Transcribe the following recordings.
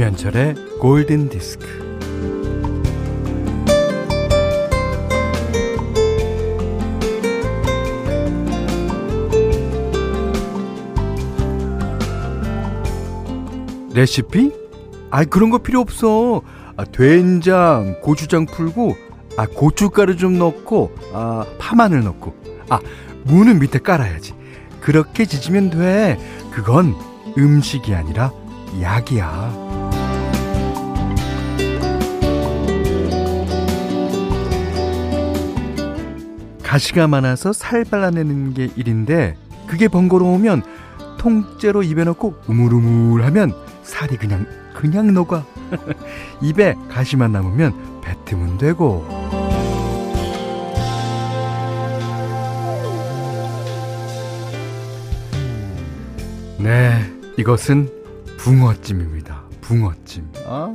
김현철의 골든 디스크. 레시피? 아, 그런 거 필요 없어. 아, 된장, 고추장 풀고, 아, 고춧가루 좀 넣고, 아, 파마늘 넣고, 아, 무는 밑에 깔아야지. 그렇게 지지면 돼. 그건 음식이 아니라 약이야. 가시가 많아서 살 발라내는 게 일인데 그게 번거로우면 통째로 입에 넣고 우물우물하면 살이 그냥 그냥 녹아. 입에 가시만 남으면 뱉으면 되고. 네 이것은 붕어찜입니다. 붕어찜. 아,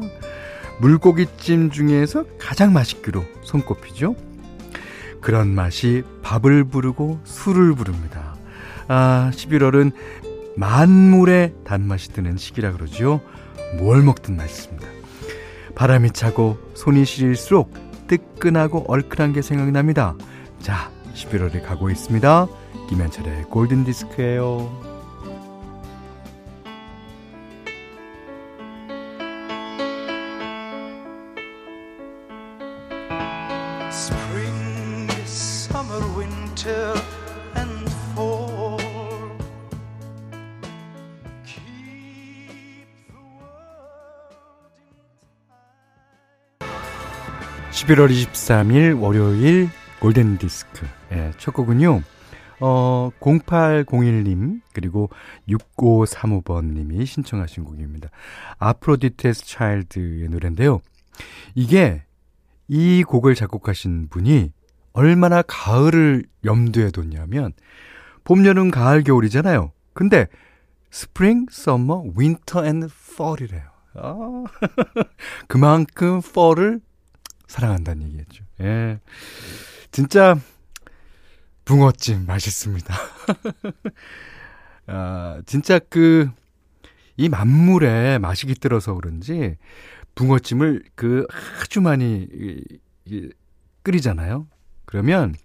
물고기찜 중에서 가장 맛있기로 손꼽히죠 그런 맛이 밥을 부르고 술을 부릅니다. 아, 11월은 만물의 단맛이 드는 시기라 그러죠. 뭘 먹든 맛있습니다. 바람이 차고 손이 시릴수록 뜨끈하고 얼큰한 게 생각납니다. 자, 11월에 가고 있습니다. 김현철의 골든디스크예요. 11월 23일 월요일 골든 디스크. 예, 첫 곡은요. 어, 0801님, 그리고 6535번님이 신청하신 곡입니다. Aphrodite's Child의 노래인데요. 이게 이 곡을 작곡하신 분이 얼마나 가을을 염두에 뒀냐면, 봄, 여름, 가을, 겨울이잖아요. 근데, Spring, Summer, Winter and Fall이래요. 아, 그만큼 fall을 사랑한다는 얘기겠죠. 예. 진짜 붕어찜 맛있습니다. 아, 진짜 그, 이 만물에 맛이 깃들어서 그런지 붕어찜을 그 아주 많이 끓이잖아요. 그러면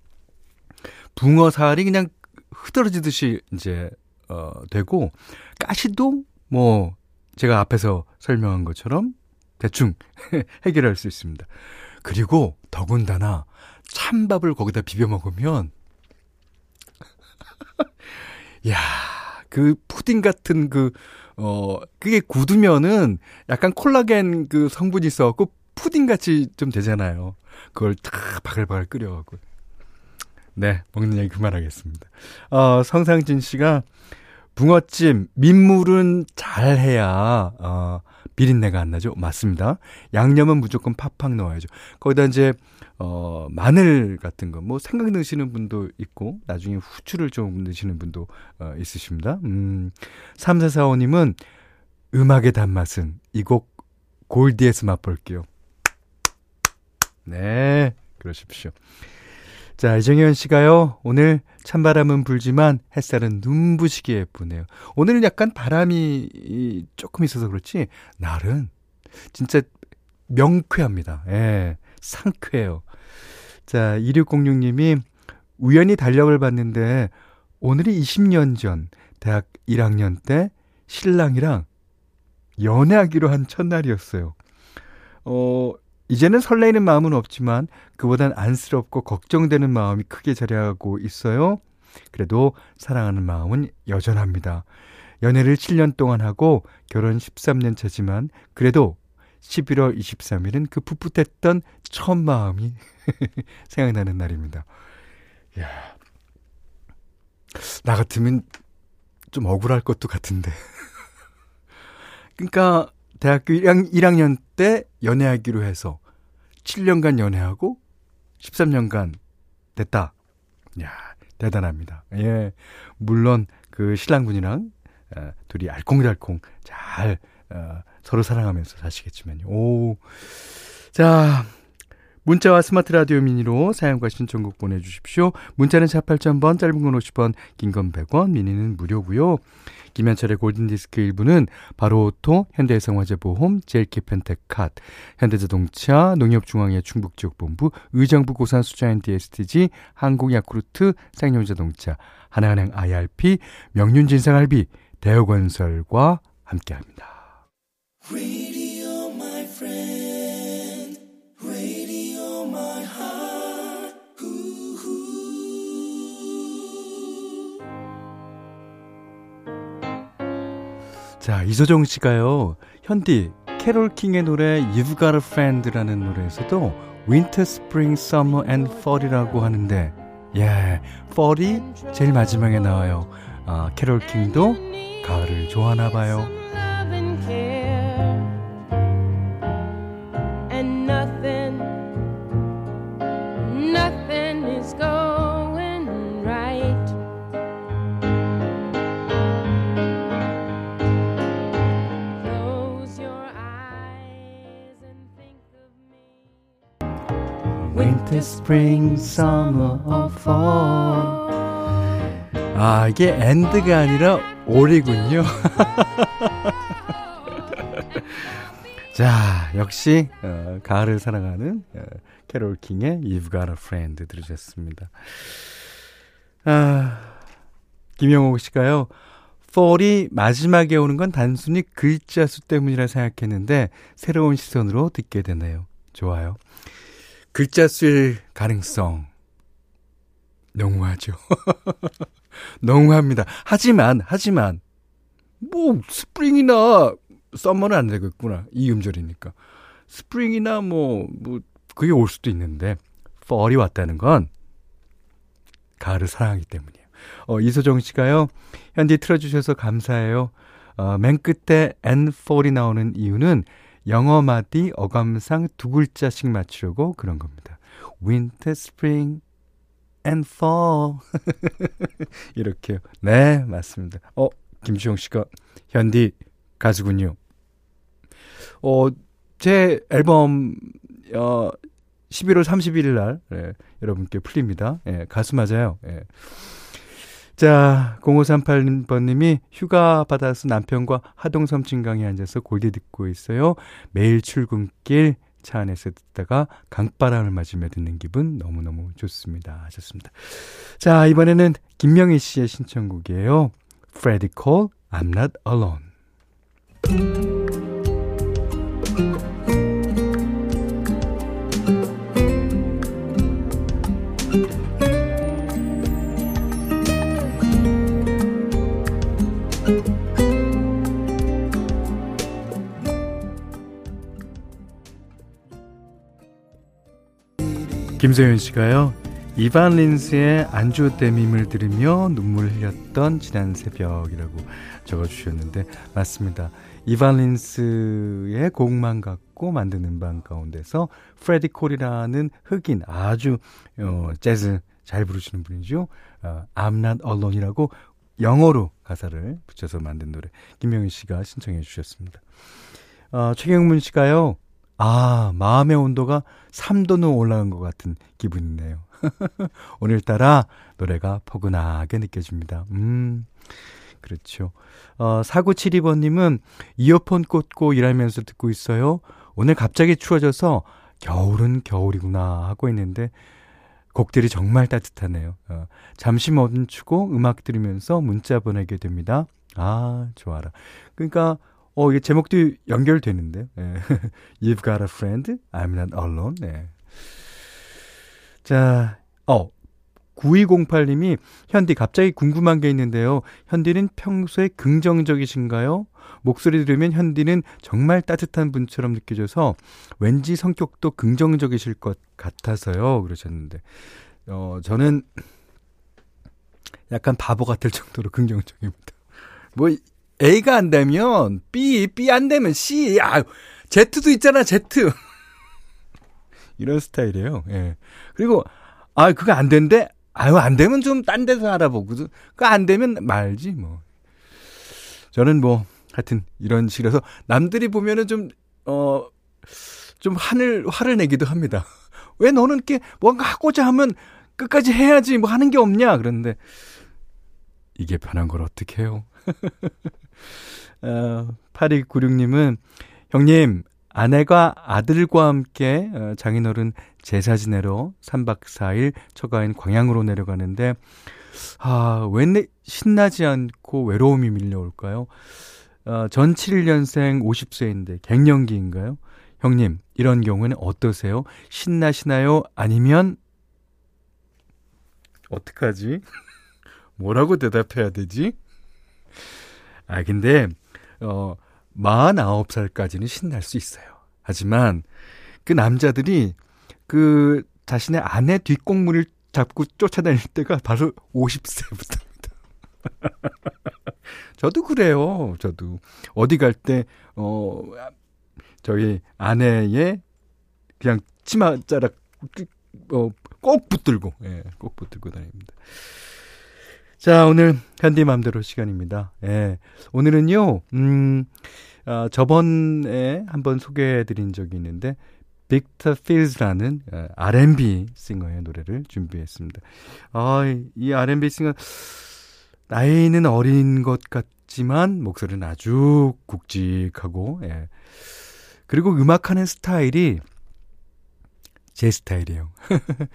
붕어살이 그냥 흐드러지듯이 이제 어 되고 가시도 뭐 제가 앞에서 설명한 것처럼 대충 해결할 수 있습니다. 그리고 더군다나 찬밥을 거기다 비벼 먹으면 야, 그 푸딩 같은 그 어, 그게 굳으면은 약간 콜라겐 그 성분이 있어 갖고 푸딩 같이 좀 되잖아요. 그걸 다 바글바글 끓여 갖고. 네, 먹는 얘기 그만하겠습니다. 어, 성상진 씨가 붕어찜, 민물은 잘 해야, 어, 비린내가 안 나죠? 맞습니다. 양념은 무조건 팍팍 넣어야죠. 거기다 이제, 어, 마늘 같은 거, 뭐 생강 넣으시는 분도 있고, 나중에 후추를 좀 넣으시는 분도, 어, 있으십니다. 음, 3445 님은 음악의 단맛은 이 곡 골디에서 맛볼게요. 네, 그러십시오. 자, 이정현 씨가요, 오늘 찬바람은 불지만 햇살은 눈부시게 예쁘네요. 오늘은 약간 바람이 조금 있어서 그렇지, 날은 진짜 명쾌합니다. 예, 상쾌해요. 자, 2606님이 우연히 달력을 봤는데, 오늘이 20년 전, 대학 1학년 때 신랑이랑 연애하기로 한 첫날이었어요. 어, 이제는 설레이는 마음은 없지만 그보단 안쓰럽고 걱정되는 마음이 크게 자리하고 있어요. 그래도 사랑하는 마음은 여전합니다. 연애를 7년 동안 하고 결혼 13년 차지만 그래도 11월 23일은 그 풋풋했던 첫 마음이 생각나는 날입니다. 야. 나 같으면 좀 억울할 것도 같은데. 그러니까 대학교 1학 년 때 연애하기로 해서 7년간 연애하고 13년간 됐다. 야, 대단합니다. 예. 물론 그 신랑분이랑 어, 둘이 알콩달콩 잘 어, 서로 사랑하면서 사시겠지만요. 오. 자, 문자와 스마트 라디오 미니로 사용과 신청곡 보내주십시오. 문자는 4 8,000번, 짧은 건 50원, 긴 건 100원, 미니는 무료고요. 김현철의 골든디스크 일부는 바로 오토, 현대해상화재보험, 제일 케펜텍 핫, 현대자동차, 농협중앙회 충북지역본부, 의정부 고산 수자인 DSTG, 한국야쿠르트, 쌍용자동차, 하나은행 IRP, 명륜진사갈비, 대우건설과 함께합니다. 자, 이소정 씨가요, 현디, 캐롤 킹의 노래 You've Got a Friend라는 노래에서도 Winter, Spring, Summer and Fall이라고 하는데, 예, Fall이 제일 마지막에 나와요. 아, 캐롤 킹도 가을을 좋아하나 봐요. Spring, Summer or Fall. 아, 이게 엔드가 아니라 올이군요. 자, 역시 어, 가을을 사랑하는 어, 캐롤 킹의 You've Got a Friend 들으셨습니다. 아, 김영옥 씨가요. fall이 마지막에 오는 건 단순히 글자 수 때문이라 생각했는데 새로운 시선으로 듣게 되네요. 좋아요. 글자 수일 가능성 너무하죠. 너무합니다. 하지만 하지만 뭐 spring이나 summer는 안 되겠구나. 이 음절이니까. spring이나 뭐, 뭐, 그게 올 수도 있는데, fall이 왔다는 건, 가을을 사랑하기 때문이에요. 어, 이소정 씨가요, 현디 틀어주셔서 감사해요. 어, 맨 끝에 N 펄이 나오는 이유는 영어 마디 어감상 두 글자씩 맞추려고 그런 겁니다. Winter, Spring and Fall. 이렇게요. 네, 맞습니다. 어, 김주영 씨가 현디 가수군요. 어, 제 앨범 어 11월 31일 날 예, 여러분께 풀립니다. 예, 가수 맞아요. 예. 자, 0538번님이 휴가 받아서 남편과 하동섬 진강에 앉아서 골디 듣고 있어요. 매일 출근길 차 안에서 듣다가 강바람을 맞으며 듣는 기분 너무너무 좋습니다. 하셨습니다. 자, 이번에는 김명희 씨의 신청곡이에요. Freddie Cole, I'm Not Alone. 김세윤 씨가요. 이반 린스의 Anjo de Mim을 들으며 눈물 흘렸던 지난 새벽이라고 적어주셨는데 맞습니다. 이반 린스의 곡만 갖고 만든 음반 가운데서 프레디 콜이라는 흑인 아주 어, 재즈 잘 부르시는 분이죠. 어, I'm not alone이라고 영어로 가사를 붙여서 만든 노래 김명희 씨가 신청해 주셨습니다. 어, 최경문 씨가요. 아, 마음의 온도가 3도는 올라간 것 같은 기분이네요. 오늘따라 노래가 포근하게 느껴집니다. 음, 그렇죠. 어, 4972번님은 이어폰 꽂고 일하면서 듣고 있어요. 오늘 갑자기 추워져서 겨울은 겨울이구나 하고 있는데 곡들이 정말 따뜻하네요. 어, 잠시 멈추고 음악 들으면서 문자 보내게 됩니다. 아, 좋아라. 그러니까 어, 이게 제목도 연결되는데. 네. You've got a friend, I'm not alone. 네. 자, 어, 9208님이 현디 갑자기 궁금한 게 있는데요. 현디는 평소에 긍정적이신가요? 목소리 들으면 현디는 정말 따뜻한 분처럼 느껴져서 왠지 성격도 긍정적이실 것 같아서요. 그러셨는데, 어, 저는 약간 바보 같을 정도로 긍정적입니다. 뭐, A가 안 되면 B, B 안 되면 C, 아, Z도 있잖아, Z. 이런 스타일이에요. 예. 그리고, 아, 그거 안 된대? 아유, 안 되면 좀 딴 데서 알아보고, 그거 안 되면 말지, 뭐. 저는 뭐, 하여튼, 이런 식이라서, 남들이 보면은 좀, 어, 좀 화를, 화를 내기도 합니다. 왜 너는 이렇게 뭔가 하고자 하면 끝까지 해야지 뭐 하는 게 없냐? 그런데 이게 편한 걸 어떻게 해요? 어, 8296님은 형님 아내가 아들과 함께 어, 장인어른 제사 지내러 3박 4일 처가인 광양으로 내려가는데 아, 왜 신나지 않고 외로움이 밀려올까요? 어, 전 7년생 50세인데 갱년기인가요? 형님, 이런 경우는 어떠세요? 신나시나요? 아니면 어떡하지? 뭐라고 대답해야 되지? 아, 근데 어 49살까지는 신날 수 있어요. 하지만 그 남자들이 그 자신의 아내 뒷공문을 잡고 쫓아다닐 때가 바로 50세부터입니다. 저도 그래요. 저도 어디 갈 때 어 저희 아내의 그냥 치마자락 어 꼭 붙들고 예, 꼭 붙들고 다닙니다. 자, 오늘 현디 맘대로 시간입니다. 예. 오늘은요. 음 어, 저번에 한번 소개해 드린 적이 있는데 빅터 필즈라는 어, R&B 싱어의 노래를 준비했습니다. 아, 이 R&B 싱어 나이는 어린 것 같지만 목소리는 아주 굵직하고 예. 그리고 음악하는 스타일이 제 스타일이에요.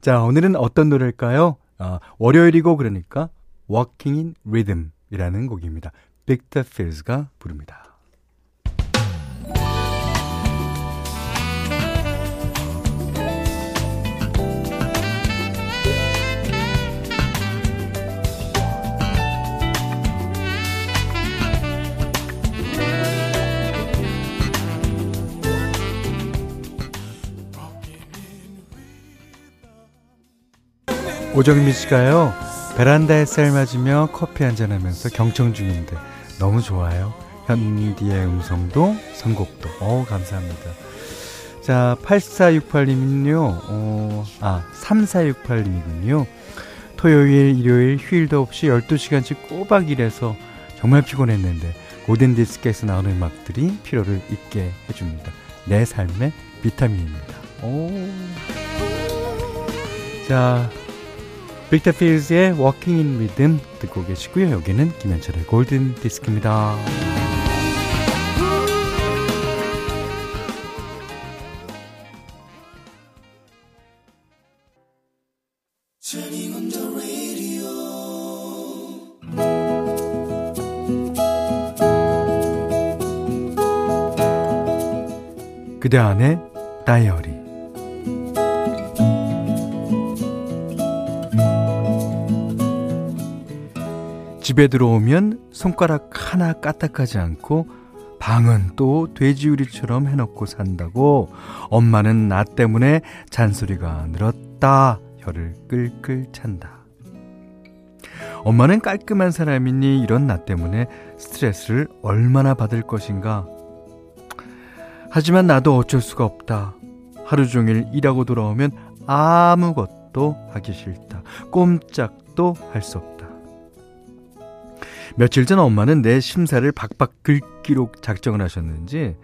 자, 오늘은 어떤 노래일까요? 아, 월요일이고 그러니까 Walking in Rhythm이라는 곡입니다. 빅터 필즈가 부릅니다. 오정민 씨가요, 베란다에 쌀 맞으며 커피 한잔하면서 경청 중인데 너무 좋아요. 현디의 음성도 선곡도. 어 감사합니다. 자, 8468님은요, 어, 아, 3468님이군요. 토요일, 일요일, 휴일도 없이 12시간씩 꼬박 일해서 정말 피곤했는데, 고든 디스크에서 나오는 음악들이 피로를 잊게 해줍니다. 내 삶의 비타민입니다. 오. 자, 빅터 필즈의 Walking in Rhythm 듣고 계시고요. 여기는 김현철의 골든 디스크입니다. 그대 안에 다이어리 집에 들어오면 손가락 하나 까딱하지 않고 방은 또 돼지우리처럼 해놓고 산다고 엄마는 나 때문에 잔소리가 늘었다 혀를 끌끌 찬다. 엄마는 깔끔한 사람이니 이런 나 때문에 스트레스를 얼마나 받을 것인가. 하지만 나도 어쩔 수가 없다. 하루 종일 일하고 돌아오면 아무것도 하기 싫다. 꼼짝도 할 수 없다. 며칠 전 엄마는 내 심사를 박박 긁기로 작정을 하셨는지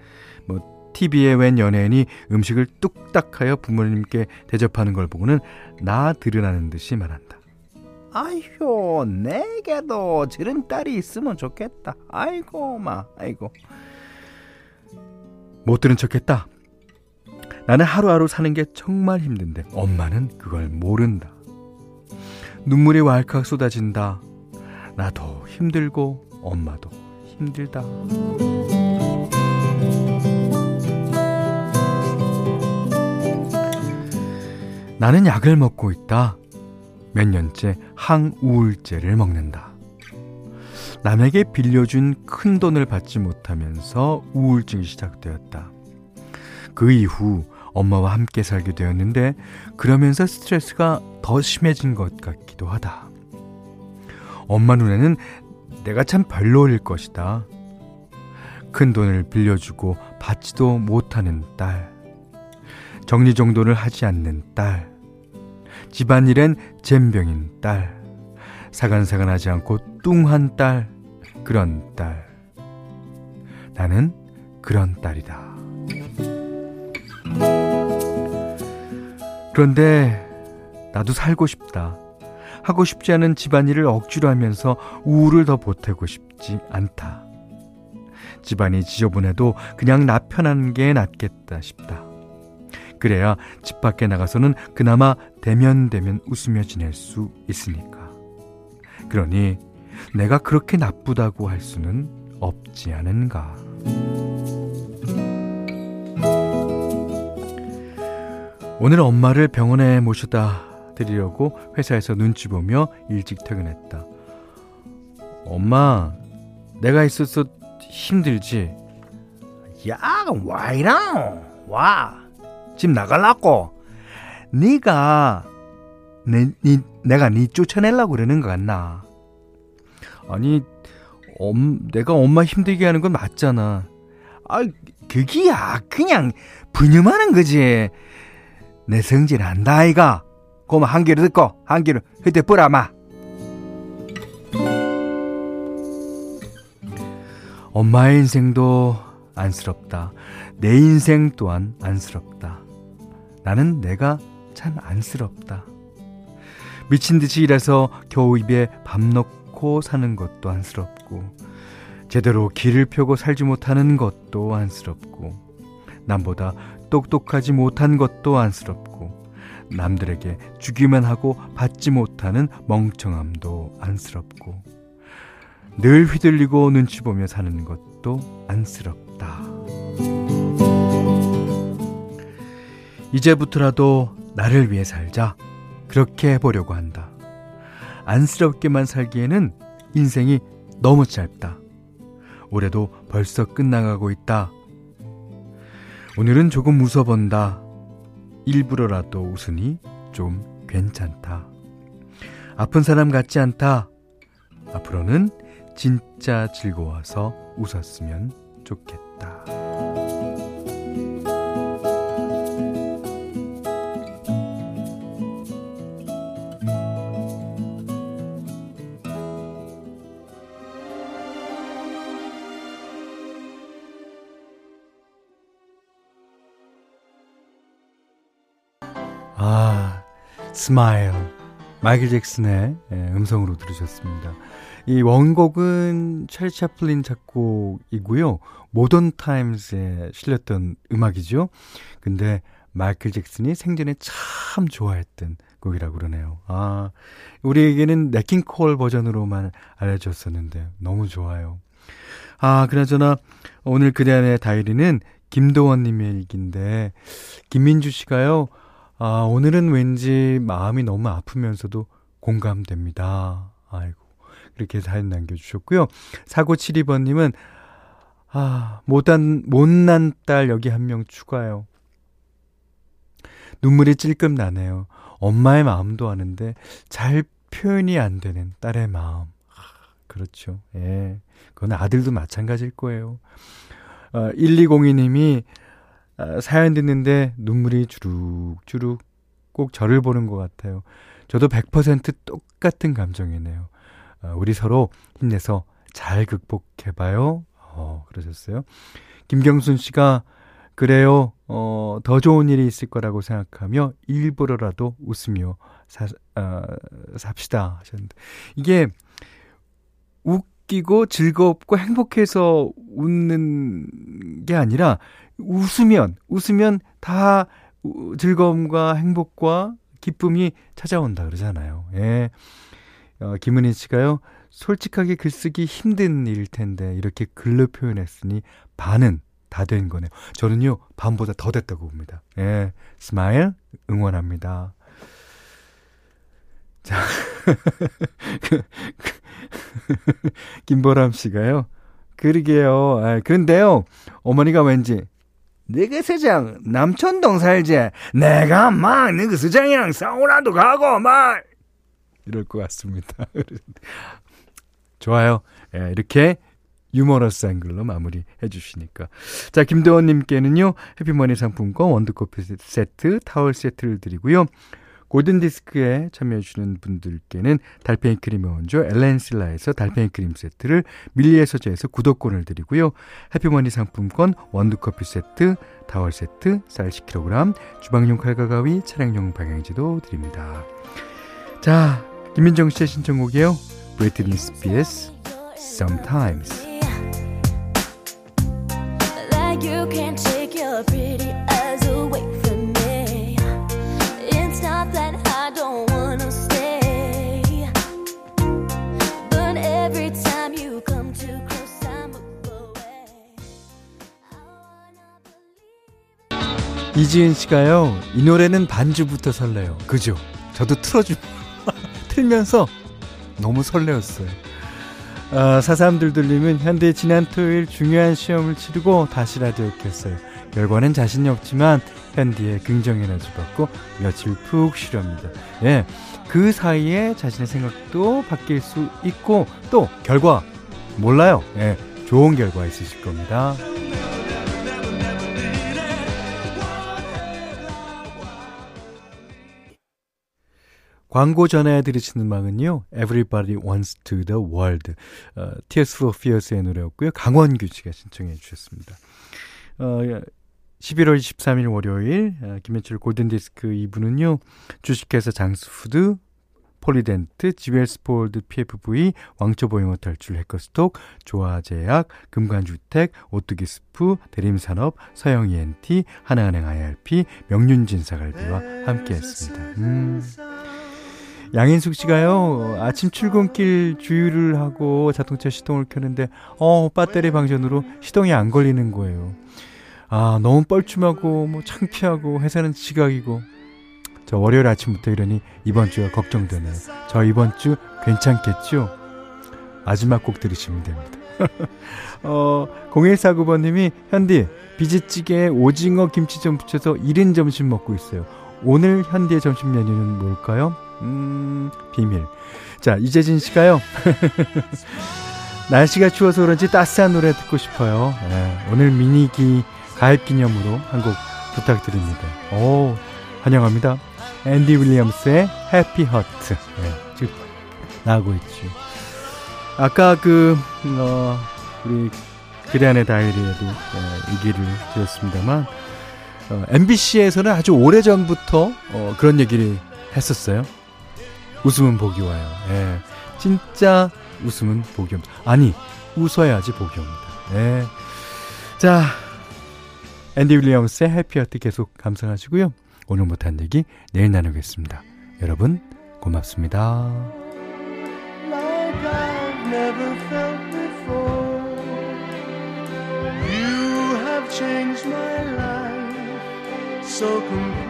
뭐 TV에 웬 연예인이 음식을 뚝딱하여 부모님께 대접하는 걸 보고는 나 들으라는 듯이 말한다. 아휴, 내게도 저런 딸이 있으면 좋겠다. 아이고, 마, 아이고. 못 들은 척했다. 나는 하루하루 사는 게 정말 힘든데 엄마는 그걸 모른다. 눈물이 왈칵 쏟아진다. 나도 힘들고 엄마도 힘들다. 나는 약을 먹고 있다. 몇 년째 항우울제를 먹는다. 남에게 빌려준 큰 돈을 받지 못하면서 우울증이 시작되었다. 그 이후 엄마와 함께 살게 되었는데 그러면서 스트레스가 더 심해진 것 같기도 하다. 엄마 눈에는 내가 참 별로일 것이다. 큰 돈을 빌려주고 받지도 못하는 딸. 정리정돈을 하지 않는 딸. 집안일엔 잼병인 딸. 사간사간하지 않고 뚱한 딸. 그런 딸. 나는 그런 딸이다. 그런데 나도 살고 싶다. 하고 싶지 않은 집안일을 억지로 하면서 우울을 더 보태고 싶지 않다. 집안이 지저분해도 그냥 나 편한 게 낫겠다 싶다. 그래야 집 밖에 나가서는 그나마 대면대면 웃으며 지낼 수 있으니까. 그러니 내가 그렇게 나쁘다고 할 수는 없지 않은가. 오늘 엄마를 병원에 모셔다 드리려고 회사에서 눈치 보며 일찍 퇴근했다. 엄마, 내가 있어서 힘들지? 야, 와 이랑 와. 집 나갈라고. 네가 내, 니, 내가 네 쫓아내려고 그러는 거 같나? 아니, 엄, 내가 엄마 힘들게 하는 건 맞잖아. 아, 그기야. 그냥 분념하는 거지. 내 성질 안다, 아이가. 고마 한 개를 듣고, 한 개를 그때 뿌라마. 엄마의 인생도 안쓰럽다. 내 인생 또한 안쓰럽다. 나는 내가 참 안쓰럽다. 미친 듯이 일해서 겨우 입에 밥 넣고 사는 것도 안쓰럽고, 제대로 길을 펴고 살지 못하는 것도 안쓰럽고, 남보다 똑똑하지 못한 것도 안쓰럽고, 남들에게 주기만 하고 받지 못하는 멍청함도 안쓰럽고, 늘 휘둘리고 눈치 보며 사는 것도 안쓰럽다. 이제부터라도 나를 위해 살자. 그렇게 해보려고 한다. 안쓰럽게만 살기에는 인생이 너무 짧다. 올해도 벌써 끝나가고 있다. 오늘은 조금 웃어본다. 일부러라도 웃으니 좀 괜찮다. 아픈 사람 같지 않다. 앞으로는 진짜 즐거워서 웃었으면 좋겠다. Smile. 마이클 잭슨의 예, 음성으로 들으셨습니다. 이 원곡은 찰리 차플린 작곡이고요. Modern Times에 실렸던 음악이죠. 근데 마이클 잭슨이 생전에 참 좋아했던 곡이라고 그러네요. 아, 우리에게는 냇 킹 콜 버전으로만 알려졌었는데 너무 좋아요. 아, 그나저나 오늘 그대 안의 다이어리는 김도원 님의 일기인데 김민주 씨가요. 아, 오늘은 왠지 마음이 너무 아프면서도 공감됩니다. 아이고. 그렇게 사연 남겨주셨고요. 4972번님은, 아, 못한, 못난 딸 여기 한 명 추가요. 눈물이 찔끔 나네요. 엄마의 마음도 아는데 잘 표현이 안 되는 딸의 마음. 아, 그렇죠. 예. 그건 아들도 마찬가지일 거예요. 어, 1202님이 아, 사연 듣는데 눈물이 주룩주룩 꼭 저를 보는 것 같아요. 저도 100% 똑같은 감정이네요. 아, 우리 서로 힘내서 잘 극복해봐요. 어, 그러셨어요. 김경순 씨가 그래요. 어, 더 좋은 일이 있을 거라고 생각하며 일부러라도 웃으며 사, 어, 삽시다 하셨는데 이게 웃기고 즐겁고 행복해서 웃는 게 아니라 웃으면, 웃으면 다 즐거움과 행복과 기쁨이 찾아온다 그러잖아요. 예. 어, 김은희 씨가요, 솔직하게 글쓰기 힘든 일일 텐데, 이렇게 글로 표현했으니 반은 다 된 거네요. 저는요, 반보다 더 됐다고 봅니다. 예. Smile, 응원합니다. 자. 김보람 씨가요, 그러게요. 아, 그런데요, 어머니가 왠지, 너그 서장 남천동 살지 내가 막 너그 서장이랑 사우나도 가고 막 이럴 것 같습니다. 좋아요. 예, 이렇게 유머러스한 글로 마무리 해 주시니까. 자, 김대원님께는요, 해피머니 상품권, 원두커피 세트, 타월 세트를 드리고요. 골든디스크에 참여해주시는 분들께는 달팽이 크림의 원조 엘렌실라에서 달팽이 크림 세트를 밀리의 서재에서 구독권을 드리고요. 해피머니 상품권 원두커피 세트, 타월 세트, 쌀 10kg, 주방용 칼과 가위, 차량용 방향제도 드립니다. 자, 김민정 씨의 신청곡이에요. 브리트니 스피어스, Sometimes. Like you can't take your pretty 이지은 씨가요, 이 노래는 반주부터 설레요. 그죠? 저도 틀어주, 틀면서 너무 설레었어요. 어, 사삼들들님은 현대 지난 토요일 중요한 시험을 치르고 다시 라디오 켰어요. 결과는 자신이 없지만 현디의 긍정 에너지 받고 며칠 푹 쉬렵니다. 예. 그 사이에 자신의 생각도 바뀔 수 있고 또 결과 몰라요. 예. 좋은 결과 있으실 겁니다. 광고 전에 들으시는 음악은요. Everybody Wants to the World. 어, Tears for Fears의 노래였고요. 강원규 씨가 신청해 주셨습니다. 어, 11월 23일 월요일 어, 김현철 골든디스크 2부는요. 주식회사 장수푸드, 폴리덴트, 지웰스폴드 PFV, 왕초보영어 탈출 해커스톡, 조화제약, 금관주택, 오뚜기스프, 대림산업, 서영이엔티, 하나은행 IRP, 명륜진사갈비와 함께했습니다. 음. 양인숙 씨가요, 아침 출근길 주유를 하고 자동차 시동을 켜는데, 어, 배터리 방전으로 시동이 안 걸리는 거예요. 아, 너무 뻘쭘하고, 뭐, 창피하고, 회사는 지각이고. 저 월요일 아침부터 이러니 이번 주가 걱정되네요. 저 이번 주 괜찮겠죠? 마지막 곡 들으시면 됩니다. 어, 0149번님이, 현디, 비지찌개에 오징어 김치 좀 붙여서 1인 점심 먹고 있어요. 오늘 현디의 점심 메뉴는 뭘까요? 음, 비밀. 자, 이재진 씨가요. 날씨가 추워서 그런지 따스한 노래 듣고 싶어요. 네, 오늘 미니기 가입 기념으로 한 곡 부탁드립니다. 오, 환영합니다. 앤디 윌리엄스의 해피 허트. 네, 즉, 나오고 있죠. 아까 그, 어, 우리 그대안의 다이리에도 어, 얘기를 드렸습니다만, 어, MBC에서는 아주 오래 전부터 어, 그런 얘기를 했었어요. 웃으면 복이 와요. 예. 진짜 웃으면 복이 옵니다. 아니, 웃어야지 복이 옵니다. 예. 자, 앤디 윌리엄스의 해피하트 계속 감상하시고요. 오늘 못한 얘기 내일 나누겠습니다. 여러분, 고맙습니다. Like